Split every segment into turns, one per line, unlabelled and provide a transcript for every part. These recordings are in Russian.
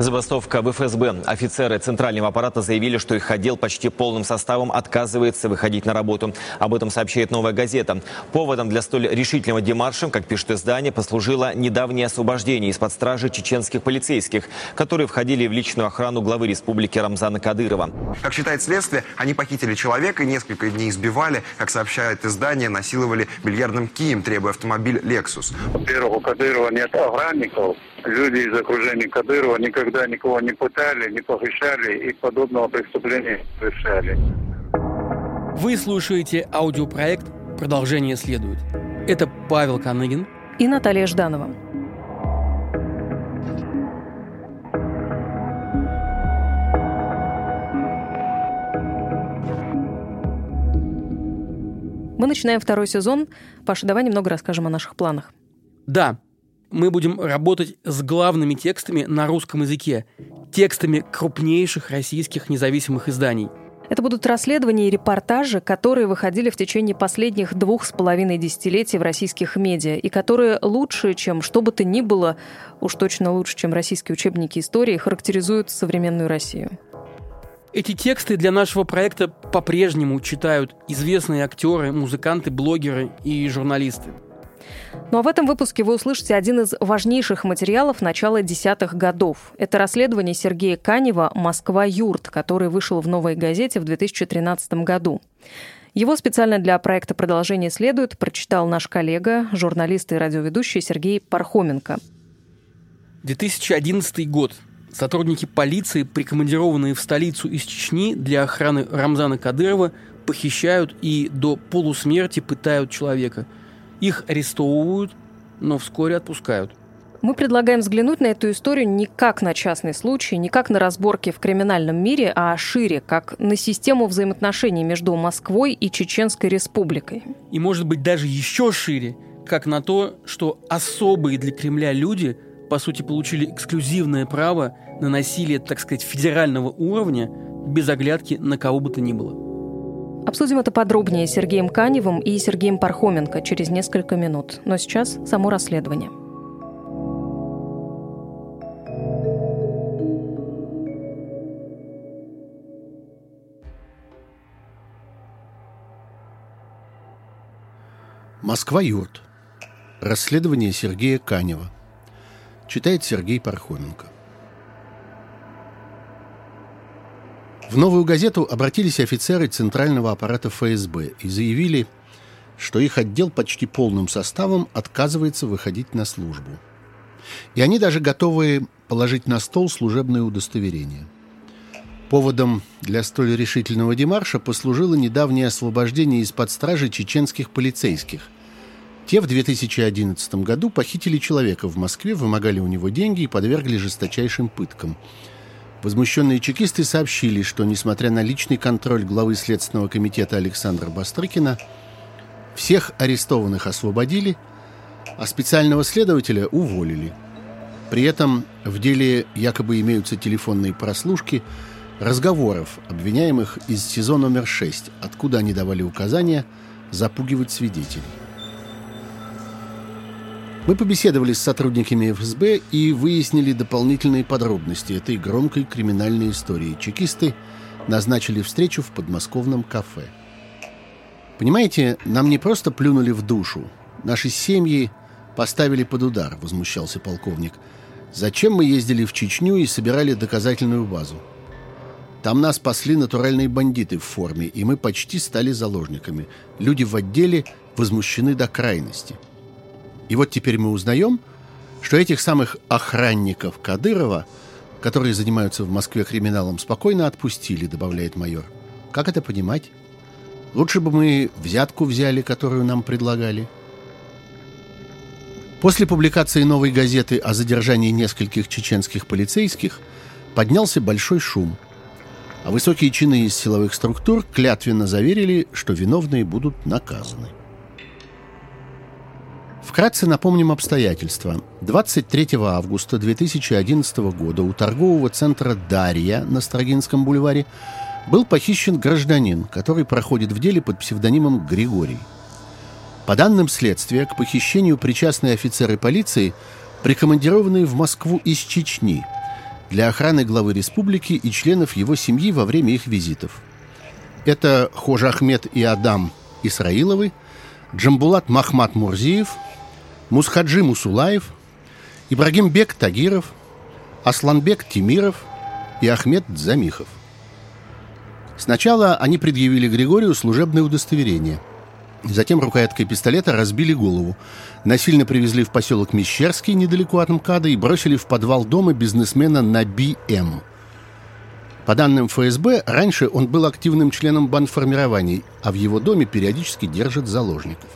Забастовка в ФСБ. Офицеры центрального аппарата заявили, что их отдел почти полным составом отказывается выходить на работу. Об этом сообщает «Новая газета». Поводом для столь решительного демарша, как пишет издание, послужило недавнее освобождение из-под стражи чеченских полицейских, которые входили в личную охрану главы республики Рамзана Кадырова.
Как считает следствие, они похитили человека и несколько дней избивали, как сообщает издание, насиловали бильярдным кием, требуя автомобиль «Лексус».
Во-первых, у Кадырова нет охранников, люди из окружения Кадырова никогда никого не пытали, не похищали и подобного преступления не совершали.
Вы слушаете аудиопроект «Продолжение следует». Это Павел Коныгин
и Наталья Жданова. Мы начинаем второй сезон. Паша, давай немного расскажем о наших планах.
Да, мы будем работать с главными текстами на русском языке, текстами крупнейших российских независимых изданий.
Это будут расследования и репортажи, которые выходили в течение последних двух с половиной десятилетий в российских медиа, и которые лучше, чем что бы то ни было, уж точно лучше, чем российские учебники истории, характеризуют современную Россию.
Эти тексты для нашего проекта по-прежнему читают известные актеры, музыканты, блогеры и журналисты.
Ну а в этом выпуске вы услышите один из важнейших материалов начала десятых годов. Это расследование Сергея Канева «Москва-Юрт», который вышел в «Новой газете» в 2013 году. Его специально для проекта «Продолжение следует» прочитал наш коллега, журналист и радиоведущий Сергей Пархоменко.
2011 год. Сотрудники полиции, прикомандированные в столицу из Чечни для охраны Рамзана Кадырова, похищают и до полусмерти пытают человека – их арестовывают, но вскоре отпускают.
Мы предлагаем взглянуть на эту историю не как на частный случай, не как на разборки в криминальном мире, а шире, как на систему взаимоотношений между Москвой и Чеченской республикой.
И, может быть, даже еще шире, как на то, что особые для Кремля люди, по сути, получили эксклюзивное право на насилие, так сказать, федерального уровня, без оглядки на кого бы то ни было.
Обсудим это подробнее с Сергеем Каневым и Сергеем Пархоменко через несколько минут. Но сейчас само расследование.
Москва-Юрт. Расследование Сергея Канева. Читает Сергей Пархоменко. В новую газету обратились офицеры центрального аппарата ФСБ и заявили, что их отдел почти полным составом отказывается выходить на службу. И они даже готовы положить на стол служебное удостоверение. Поводом для столь решительного демарша послужило недавнее освобождение из-под стражи чеченских полицейских. Те в 2011 году похитили человека в Москве, вымогали у него деньги и подвергли жесточайшим пыткам – Возмущенные чекисты сообщили, что, несмотря на личный контроль главы Следственного комитета Александра Бастрыкина, всех арестованных освободили, а специального следователя уволили. При этом в деле якобы имеются телефонные прослушки разговоров обвиняемых из СИЗО номер 6, откуда они давали указания запугивать свидетелей. Мы побеседовали с сотрудниками ФСБ и выяснили дополнительные подробности этой громкой криминальной истории. Чекисты назначили встречу в подмосковном кафе. Понимаете, нам не просто плюнули в душу. Наши семьи поставили под удар, возмущался полковник. Зачем мы ездили в Чечню и собирали доказательную базу? Там нас спасли натуральные бандиты в форме, и мы почти стали заложниками. Люди в отделе возмущены до крайности – и вот теперь мы узнаем, что этих самых охранников Кадырова, которые занимаются в Москве криминалом, спокойно отпустили, добавляет майор. Как это понимать? Лучше бы мы взятку взяли, которую нам предлагали. После публикации новой газеты о задержании нескольких чеченских полицейских поднялся большой шум. А высокие чины из силовых структур клятвенно заверили, что виновные будут наказаны. Вкратце напомним обстоятельства. 23 августа 2011 года у торгового центра «Дарья» на Строгинском бульваре был похищен гражданин, который проходит в деле под псевдонимом Григорий. По данным следствия, к похищению причастны офицеры полиции, прикомандированные в Москву из Чечни. для охраны главы республики и членов его семьи во время их визитов. Это Хож Ахмед и Адам Исраиловы, Джамбулат Махмат Мурзиев, Мусхаджи Мусулаев, Ибрагимбек Тагиров, Асланбек Тимиров и Ахмед Замихов. Сначала они предъявили Григорию служебное удостоверение. Затем рукояткой пистолета разбили голову. Насильно привезли в поселок Мещерский, недалеко от МКАДа, и бросили в подвал дома бизнесмена Наби М. По данным ФСБ, раньше он был активным членом бандформирований, а в его доме периодически держат заложников.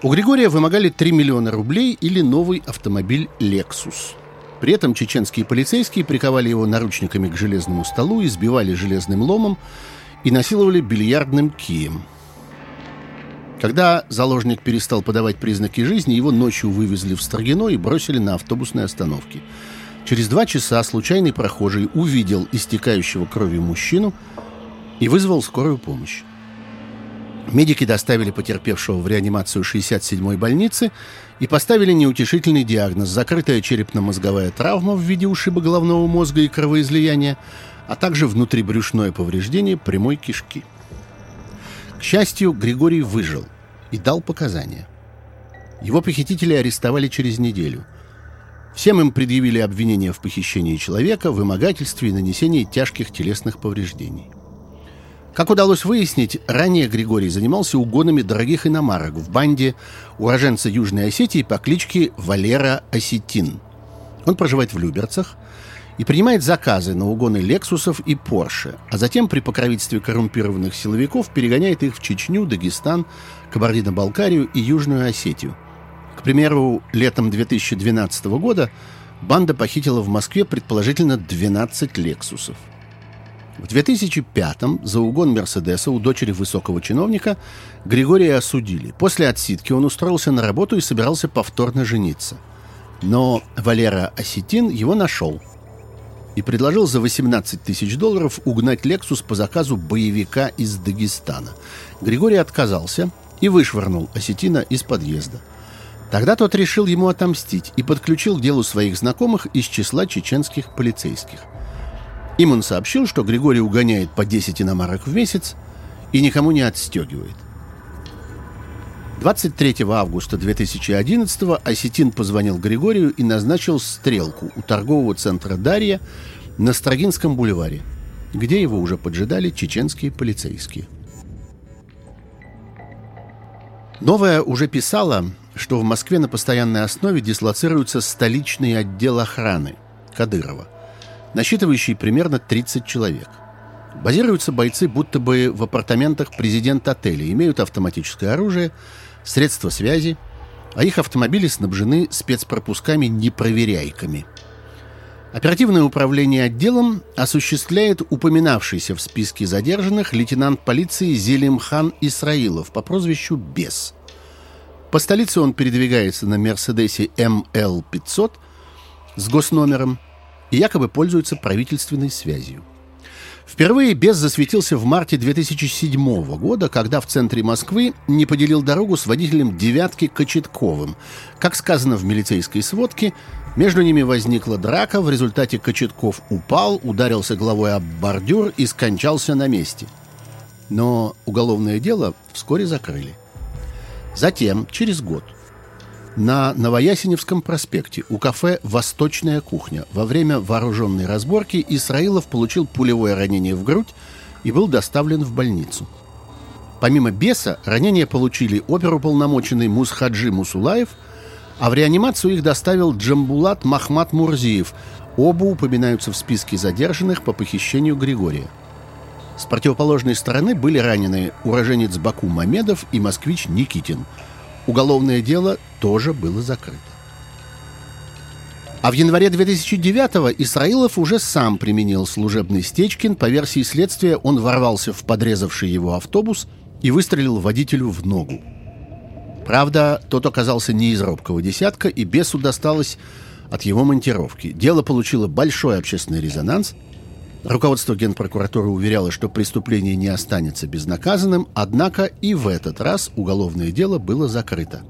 У Григория вымогали 3 миллиона рублей или новый автомобиль «Лексус». При этом чеченские полицейские приковали его наручниками к железному столу, избивали железным ломом и насиловали бильярдным кием. Когда заложник перестал подавать признаки жизни, его ночью вывезли в Строгино и бросили на автобусной остановке. Через два часа случайный прохожий увидел истекающего кровью мужчину и вызвал скорую помощь. Медики доставили потерпевшего в реанимацию 67-й больницы и поставили неутешительный диагноз – закрытая черепно-мозговая травма в виде ушиба головного мозга и кровоизлияния, а также внутрибрюшное повреждение прямой кишки. К счастью, Григорий выжил и дал показания. Его похитители арестовали через неделю. Всем им предъявили обвинения в похищении человека, вымогательстве и нанесении тяжких телесных повреждений. Как удалось выяснить, ранее Григорий занимался угонами дорогих иномарок в банде уроженца Южной Осетии по кличке Валера Осетин. Он проживает в Люберцах и принимает заказы на угоны Лексусов и Порше, а затем при покровительстве коррумпированных силовиков перегоняет их в Чечню, Дагестан, Кабардино-Балкарию и Южную Осетию. К примеру, летом 2012 года банда похитила в Москве предположительно 12 «Лексусов». В 2005-м за угон «Мерседеса» у дочери высокого чиновника Григория осудили. После отсидки он устроился на работу и собирался повторно жениться. Но Валера Осетин его нашел и предложил за 18 тысяч долларов угнать «Лексус» по заказу боевика из Дагестана. Григорий отказался и вышвырнул Осетина из подъезда. Тогда тот решил ему отомстить и подключил к делу своих знакомых из числа чеченских полицейских – им он сообщил, что Григорий угоняет по 10 иномарок в месяц и никому не отстегивает. 23 августа 2011 Осетин позвонил Григорию и назначил стрелку у торгового центра «Дарья» на Строгинском бульваре, где его уже поджидали чеченские полицейские. Новая уже писала, что в Москве на постоянной основе дислоцируется столичный отдел охраны Кадырова – насчитывающий примерно 30 человек. Базируются бойцы будто бы в апартаментах президента отеля, имеют автоматическое оружие, средства связи, а их автомобили снабжены спецпропусками-непроверяйками. Оперативное управление отделом осуществляет упоминавшийся в списке задержанных лейтенант полиции Зелимхан Исраилов по прозвищу Бес. По столице он передвигается на Мерседесе МЛ-500 с госномером – и якобы пользуется правительственной связью. Впервые Бес засветился в марте 2007 года, когда в центре Москвы не поделил дорогу с водителем «девятки» Кочетковым. Как сказано в милицейской сводке, между ними возникла драка, в результате Кочетков упал, ударился головой об бордюр и скончался на месте. Но уголовное дело вскоре закрыли. Затем, через год, на Новоясеневском проспекте у кафе «Восточная кухня» во время вооруженной разборки Исраилов получил пулевое ранение в грудь и был доставлен в больницу. Помимо беса, ранение получили оперуполномоченный Мусхаджи Мусулаев, а в реанимацию их доставил Джамбулат Махмат Мурзиев. Оба упоминаются в списке задержанных по похищению Григория. С противоположной стороны были ранены уроженец Баку Мамедов и москвич Никитин – уголовное дело тоже было закрыто. А в январе 2009-го Исраилов уже сам применил служебный Стечкин. По версии следствия, он ворвался в подрезавший его автобус и выстрелил водителю в ногу. Правда, тот оказался не из робкого десятка, и бесу досталось от его монтировки. Дело получило большой общественный резонанс – Руководство Генпрокуратуры уверяло, что преступление не останется безнаказанным, однако и в этот раз уголовное дело было закрыто.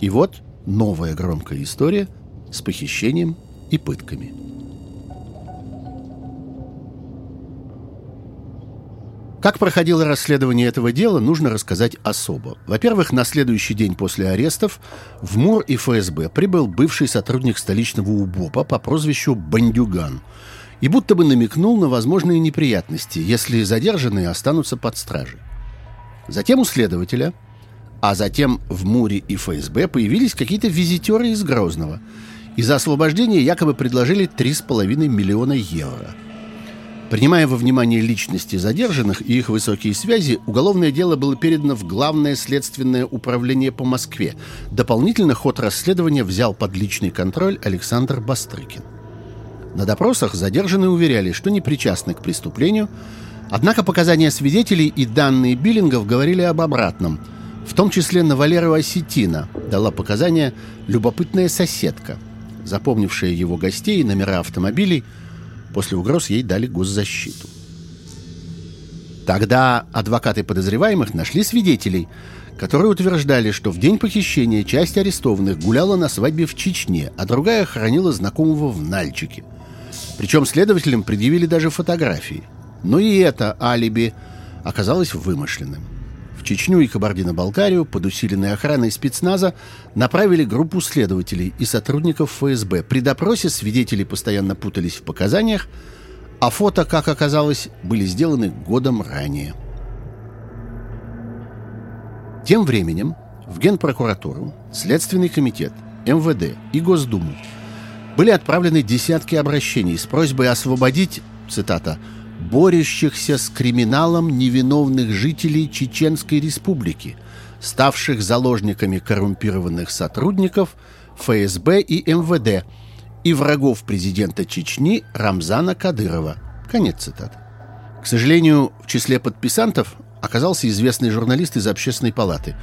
И вот новая громкая история с похищением и пытками. Как проходило расследование этого дела, нужно рассказать особо. Во-первых, на следующий день после арестов в МУР и ФСБ прибыл бывший сотрудник столичного УБОПа по прозвищу Бандюган – и будто бы намекнул на возможные неприятности, если задержанные останутся под стражей. Затем у следователя, а затем в МУРе и ФСБ появились какие-то визитеры из Грозного и за освобождение якобы предложили 3,5 миллиона евро – Принимая во внимание личности задержанных и их высокие связи, уголовное дело было передано в Главное следственное управление по Москве. Дополнительно ход расследования взял под личный контроль Александр Бастрыкин. На допросах задержанные уверяли, что не причастны к преступлению, однако показания свидетелей и данные Биллингов говорили об обратном. В том числе на Валеру Осетина дала показания любопытная соседка, запомнившая его гостей и номера автомобилей – После угроз ей дали госзащиту. Тогда адвокаты подозреваемых нашли свидетелей, которые утверждали, что в день похищения часть арестованных гуляла на свадьбе в Чечне, а другая хранила знакомого в Нальчике. Причем следователям предъявили даже фотографии. Но и это алиби оказалось вымышленным. В Чечню и Кабардино-Балкарию под усиленной охраной спецназа направили группу следователей и сотрудников ФСБ. При допросе свидетели постоянно путались в показаниях, а фото, как оказалось, были сделаны годом ранее. Тем временем в Генпрокуратуру, Следственный комитет, МВД и Госдуму были отправлены десятки обращений с просьбой освободить, цитата, борющихся с криминалом невиновных жителей Чеченской Республики, ставших заложниками коррумпированных сотрудников ФСБ и МВД и врагов президента Чечни Рамзана Кадырова. Конец цитаты. К сожалению, в числе подписантов оказался известный журналист из общественной палаты.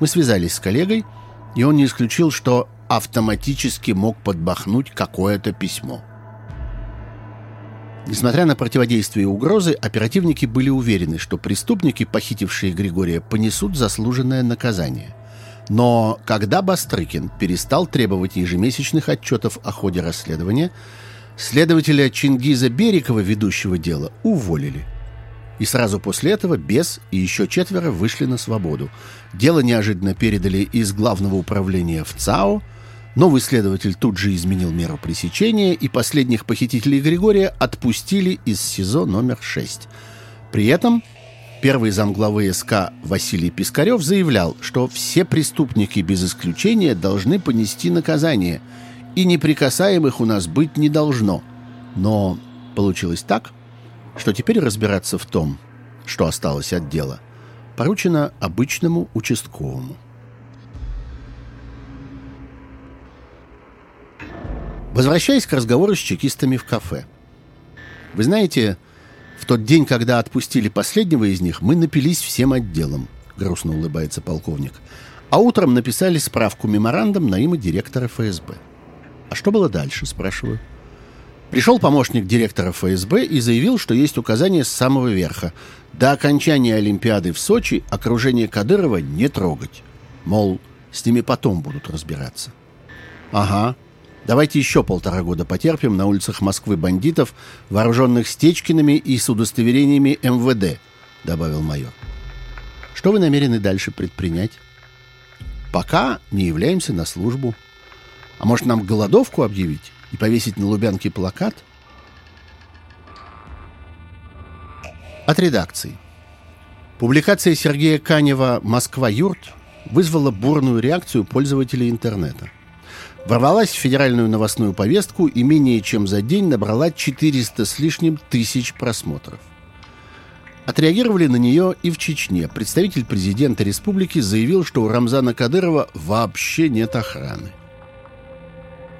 Мы связались с коллегой, и он не исключил, что автоматически мог подбахнуть какое-то письмо. Несмотря на противодействие и угрозы, оперативники были уверены, что преступники, похитившие Григория, понесут заслуженное наказание. Но когда Бастрыкин перестал требовать ежемесячных отчетов о ходе расследования, следователя Чингиза Берикова, ведущего дела, уволили. И сразу после этого Бес и еще четверо вышли на свободу. Дело неожиданно передали из главного управления в ЦАО – Новый следователь тут же изменил меру пресечения, и последних похитителей Григория отпустили из СИЗО номер 6. При этом первый замглавы СК Василий Пискарев заявлял, что все преступники без исключения должны понести наказание, и неприкасаемых у нас быть не должно. Но получилось так, что теперь разбираться в том, что осталось от дела, поручено обычному участковому. Возвращаясь к разговору с чекистами в кафе. Вы знаете, в тот день, когда отпустили последнего из них, мы напились всем отделом, грустно улыбается полковник. А утром написали справку меморандум на имя директора ФСБ. А что было дальше, спрашиваю. Пришел помощник директора ФСБ и заявил, что есть указание с самого верха. До окончания Олимпиады в Сочи окружение Кадырова не трогать. Мол, с ними потом будут разбираться. Ага, Давайте еще полтора года потерпим на улицах Москвы бандитов, вооруженных Стечкиными и с удостоверениями МВД», — добавил майор. «Что вы намерены дальше предпринять?» «Пока не являемся на службу. А может, нам голодовку объявить и повесить на Лубянке плакат?» От редакции. Публикация Сергея Канева «Москва-Юрт» вызвала бурную реакцию пользователей интернета ворвалась в федеральную новостную повестку и менее чем за день набрала 400 с лишним тысяч просмотров. Отреагировали на нее и в Чечне. Представитель президента республики заявил, что у Рамзана Кадырова вообще нет охраны.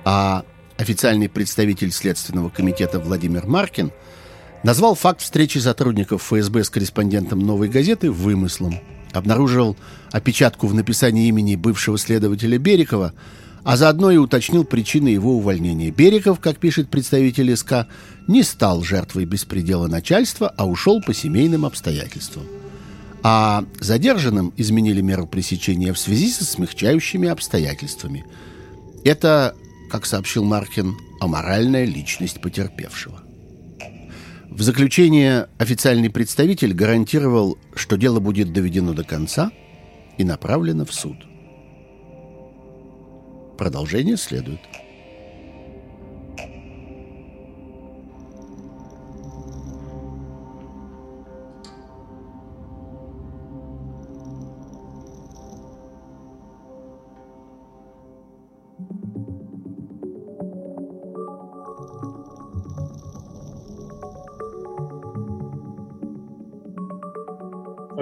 А официальный представитель Следственного комитета Владимир Маркин назвал факт встречи сотрудников ФСБ с корреспондентом «Новой газеты» вымыслом. Обнаружил опечатку в написании имени бывшего следователя Берикова – а заодно и уточнил причины его увольнения. Берегов, как пишет представитель СК, не стал жертвой беспредела начальства, а ушел по семейным обстоятельствам. А задержанным изменили меру пресечения в связи со смягчающими обстоятельствами. Это, как сообщил Маркин, аморальная личность потерпевшего. В заключение официальный представитель гарантировал, что дело будет доведено до конца и направлено в суд. Продолжение следует.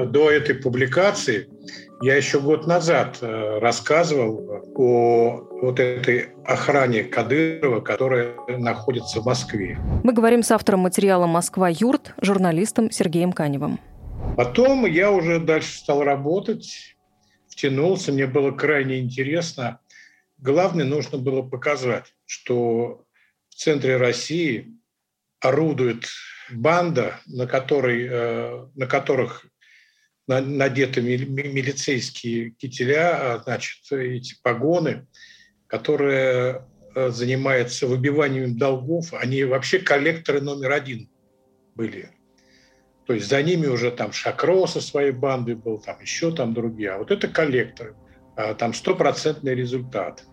до этой публикации я еще год назад э, рассказывал о вот этой охране Кадырова, которая находится в Москве.
Мы говорим с автором материала «Москва-Юрт», журналистом Сергеем Каневым.
Потом я уже дальше стал работать, втянулся, мне было крайне интересно. Главное, нужно было показать, что в центре России орудует банда, на, которой, э, на которых надеты милицейские кителя, а, значит, эти погоны, которые э, занимаются выбиванием долгов, они вообще коллекторы номер один были. То есть за ними уже там Шакро со своей бандой был, там еще там другие. А вот это коллекторы. А там стопроцентный результат.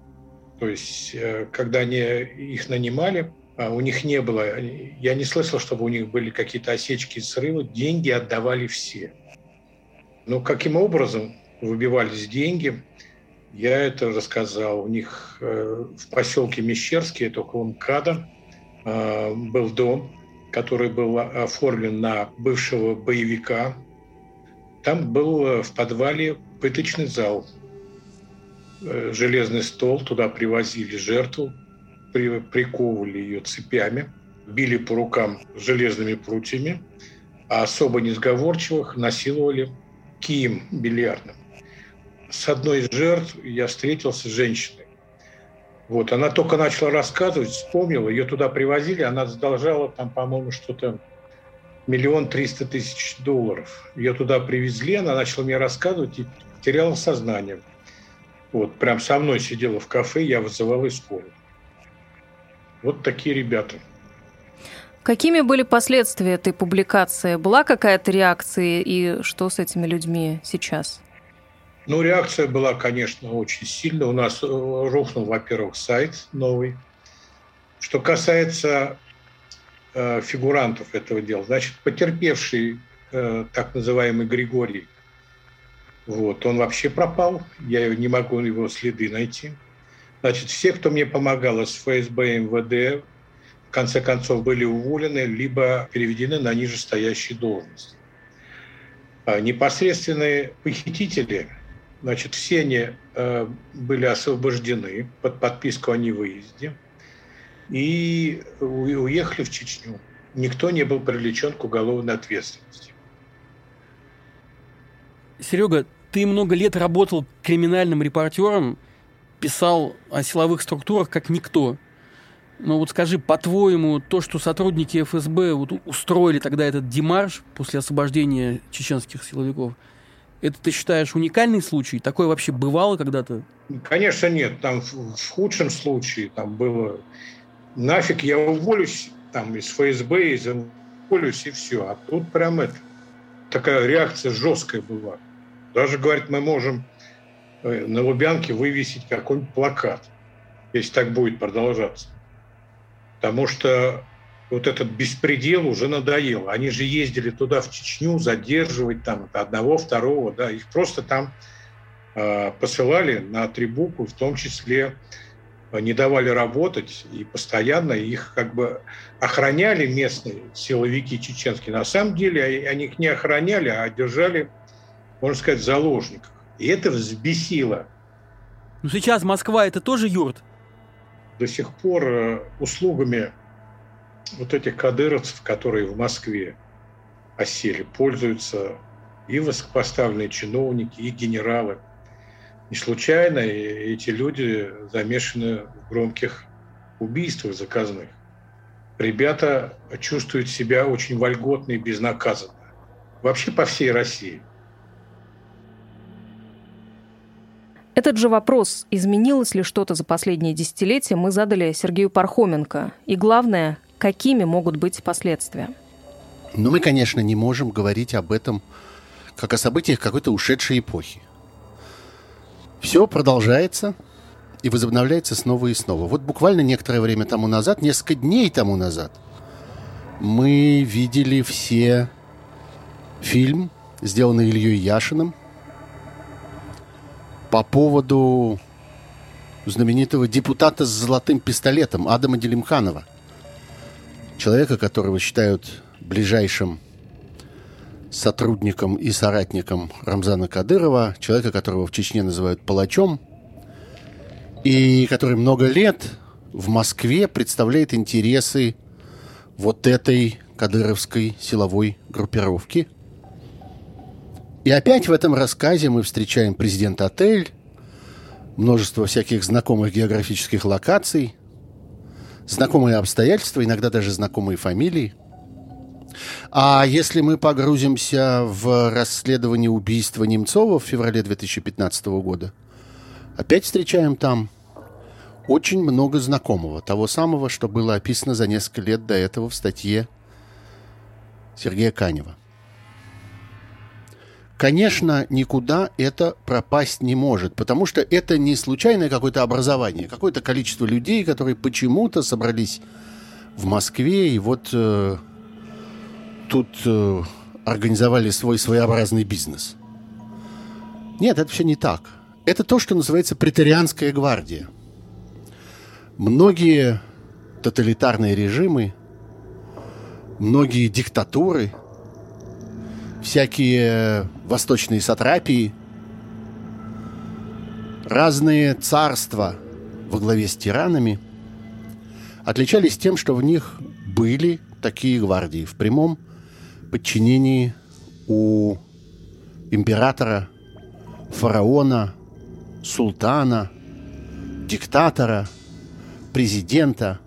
То есть э, когда они их нанимали, а у них не было, я не слышал, чтобы у них были какие-то осечки и срывы, деньги отдавали все. Но каким образом выбивались деньги, я это рассказал. У них э, в поселке Мещерский, это около МКАДа, э, был дом, который был оформлен на бывшего боевика. Там был э, в подвале пыточный зал, железный стол, туда привозили жертву, приковывали ее цепями, били по рукам железными прутьями, а особо несговорчивых насиловали кием бильярдным. С одной из жертв я встретился с женщиной. Вот, она только начала рассказывать, вспомнила, ее туда привозили, она задолжала там, по-моему, что-то миллион триста тысяч долларов. Ее туда привезли, она начала мне рассказывать и теряла сознание. Вот, прям со мной сидела в кафе, я вызывал из скорую. Вот такие ребята –
Какими были последствия этой публикации? Была какая-то реакция и что с этими людьми сейчас?
Ну, реакция была, конечно, очень сильная. У нас э, рухнул, во-первых, сайт новый. Что касается э, фигурантов этого дела, значит, потерпевший э, так называемый Григорий, вот, он вообще пропал. Я не могу его следы найти. Значит, все, кто мне помогал из ФСБ, МВД, конце концов были уволены, либо переведены на нижестоящие должности. А непосредственные похитители, значит, все они э, были освобождены под подписку о невыезде и уехали в Чечню. Никто не был привлечен к уголовной ответственности.
Серега, ты много лет работал криминальным репортером, писал о силовых структурах как никто. Но вот скажи, по-твоему, то, что сотрудники ФСБ вот устроили тогда этот демарш после освобождения чеченских силовиков, это ты считаешь уникальный случай? Такое вообще бывало когда-то?
Конечно, нет. Там в худшем случае там было нафиг я уволюсь там из ФСБ, из уволюсь и все. А тут прям это такая реакция жесткая была. Даже, говорит, мы можем э, на Лубянке вывесить какой-нибудь плакат, если так будет продолжаться потому что вот этот беспредел уже надоел. Они же ездили туда, в Чечню, задерживать там одного, второго, да, их просто там э, посылали на трибуку, в том числе э, не давали работать, и постоянно их как бы охраняли местные силовики чеченские. На самом деле они их не охраняли, а держали, можно сказать, в заложниках. И это взбесило.
Ну сейчас Москва это тоже юрт?
До сих пор э, услугами вот этих кадыровцев, которые в Москве осели, пользуются и высокопоставленные чиновники, и генералы. Не случайно эти люди замешаны в громких убийствах заказных. Ребята чувствуют себя очень вольготно и безнаказанно. Вообще по всей России –
Этот же вопрос, изменилось ли что-то за последние десятилетия, мы задали Сергею Пархоменко. И главное, какими могут быть последствия?
Но мы, конечно, не можем говорить об этом как о событиях какой-то ушедшей эпохи. Все продолжается и возобновляется снова и снова. Вот буквально некоторое время тому назад, несколько дней тому назад, мы видели все фильм, сделанный Ильей Яшиным, по поводу знаменитого депутата с золотым пистолетом Адама Делимханова. Человека, которого считают ближайшим сотрудником и соратником Рамзана Кадырова, человека, которого в Чечне называют палачом, и который много лет в Москве представляет интересы вот этой кадыровской силовой группировки. И опять в этом рассказе мы встречаем президента отель, множество всяких знакомых географических локаций, знакомые обстоятельства, иногда даже знакомые фамилии – а если мы погрузимся в расследование убийства Немцова в феврале 2015 года, опять встречаем там очень много знакомого, того самого, что было описано за несколько лет до этого в статье Сергея Канева. Конечно, никуда это пропасть не может, потому что это не случайное какое-то образование, какое-то количество людей, которые почему-то собрались в Москве и вот э, тут э, организовали свой своеобразный бизнес. Нет, это все не так. Это то, что называется претарианская гвардия. Многие тоталитарные режимы, многие диктатуры, всякие восточные сатрапии, разные царства во главе с тиранами отличались тем, что в них были такие гвардии в прямом подчинении у императора, фараона, султана, диктатора, президента,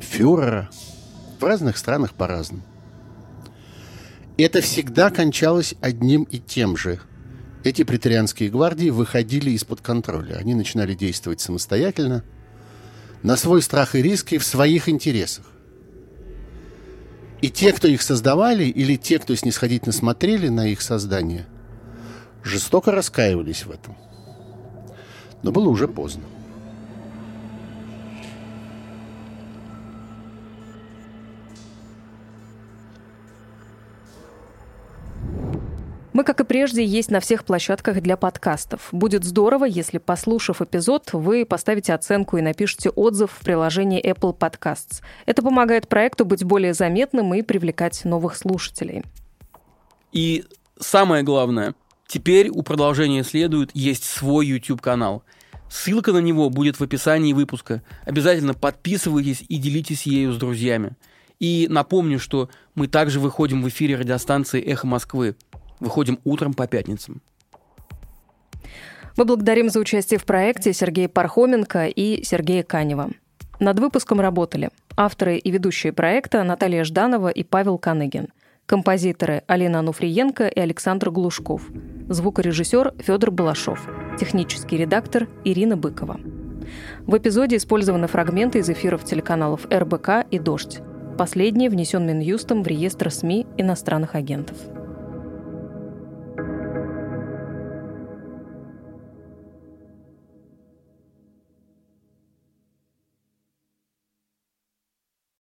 фюрера. В разных странах по-разному. Это всегда кончалось одним и тем же. Эти претарианские гвардии выходили из-под контроля. Они начинали действовать самостоятельно, на свой страх и риск и в своих интересах. И те, кто их создавали, или те, кто снисходительно смотрели на их создание, жестоко раскаивались в этом. Но было уже поздно.
Мы, как и прежде, есть на всех площадках для подкастов. Будет здорово, если, послушав эпизод, вы поставите оценку и напишите отзыв в приложении Apple Podcasts. Это помогает проекту быть более заметным и привлекать новых слушателей.
И самое главное, теперь у продолжения следует есть свой YouTube-канал. Ссылка на него будет в описании выпуска. Обязательно подписывайтесь и делитесь ею с друзьями. И напомню, что мы также выходим в эфире радиостанции «Эхо Москвы». Выходим утром по пятницам.
Мы благодарим за участие в проекте Сергея Пархоменко и Сергея Канева. Над выпуском работали авторы и ведущие проекта Наталья Жданова и Павел Каныгин, композиторы Алина Ануфриенко и Александр Глушков, звукорежиссер Федор Балашов, технический редактор Ирина Быкова. В эпизоде использованы фрагменты из эфиров телеканалов РБК и «Дождь». Последний внесен Минюстом в реестр СМИ иностранных агентов.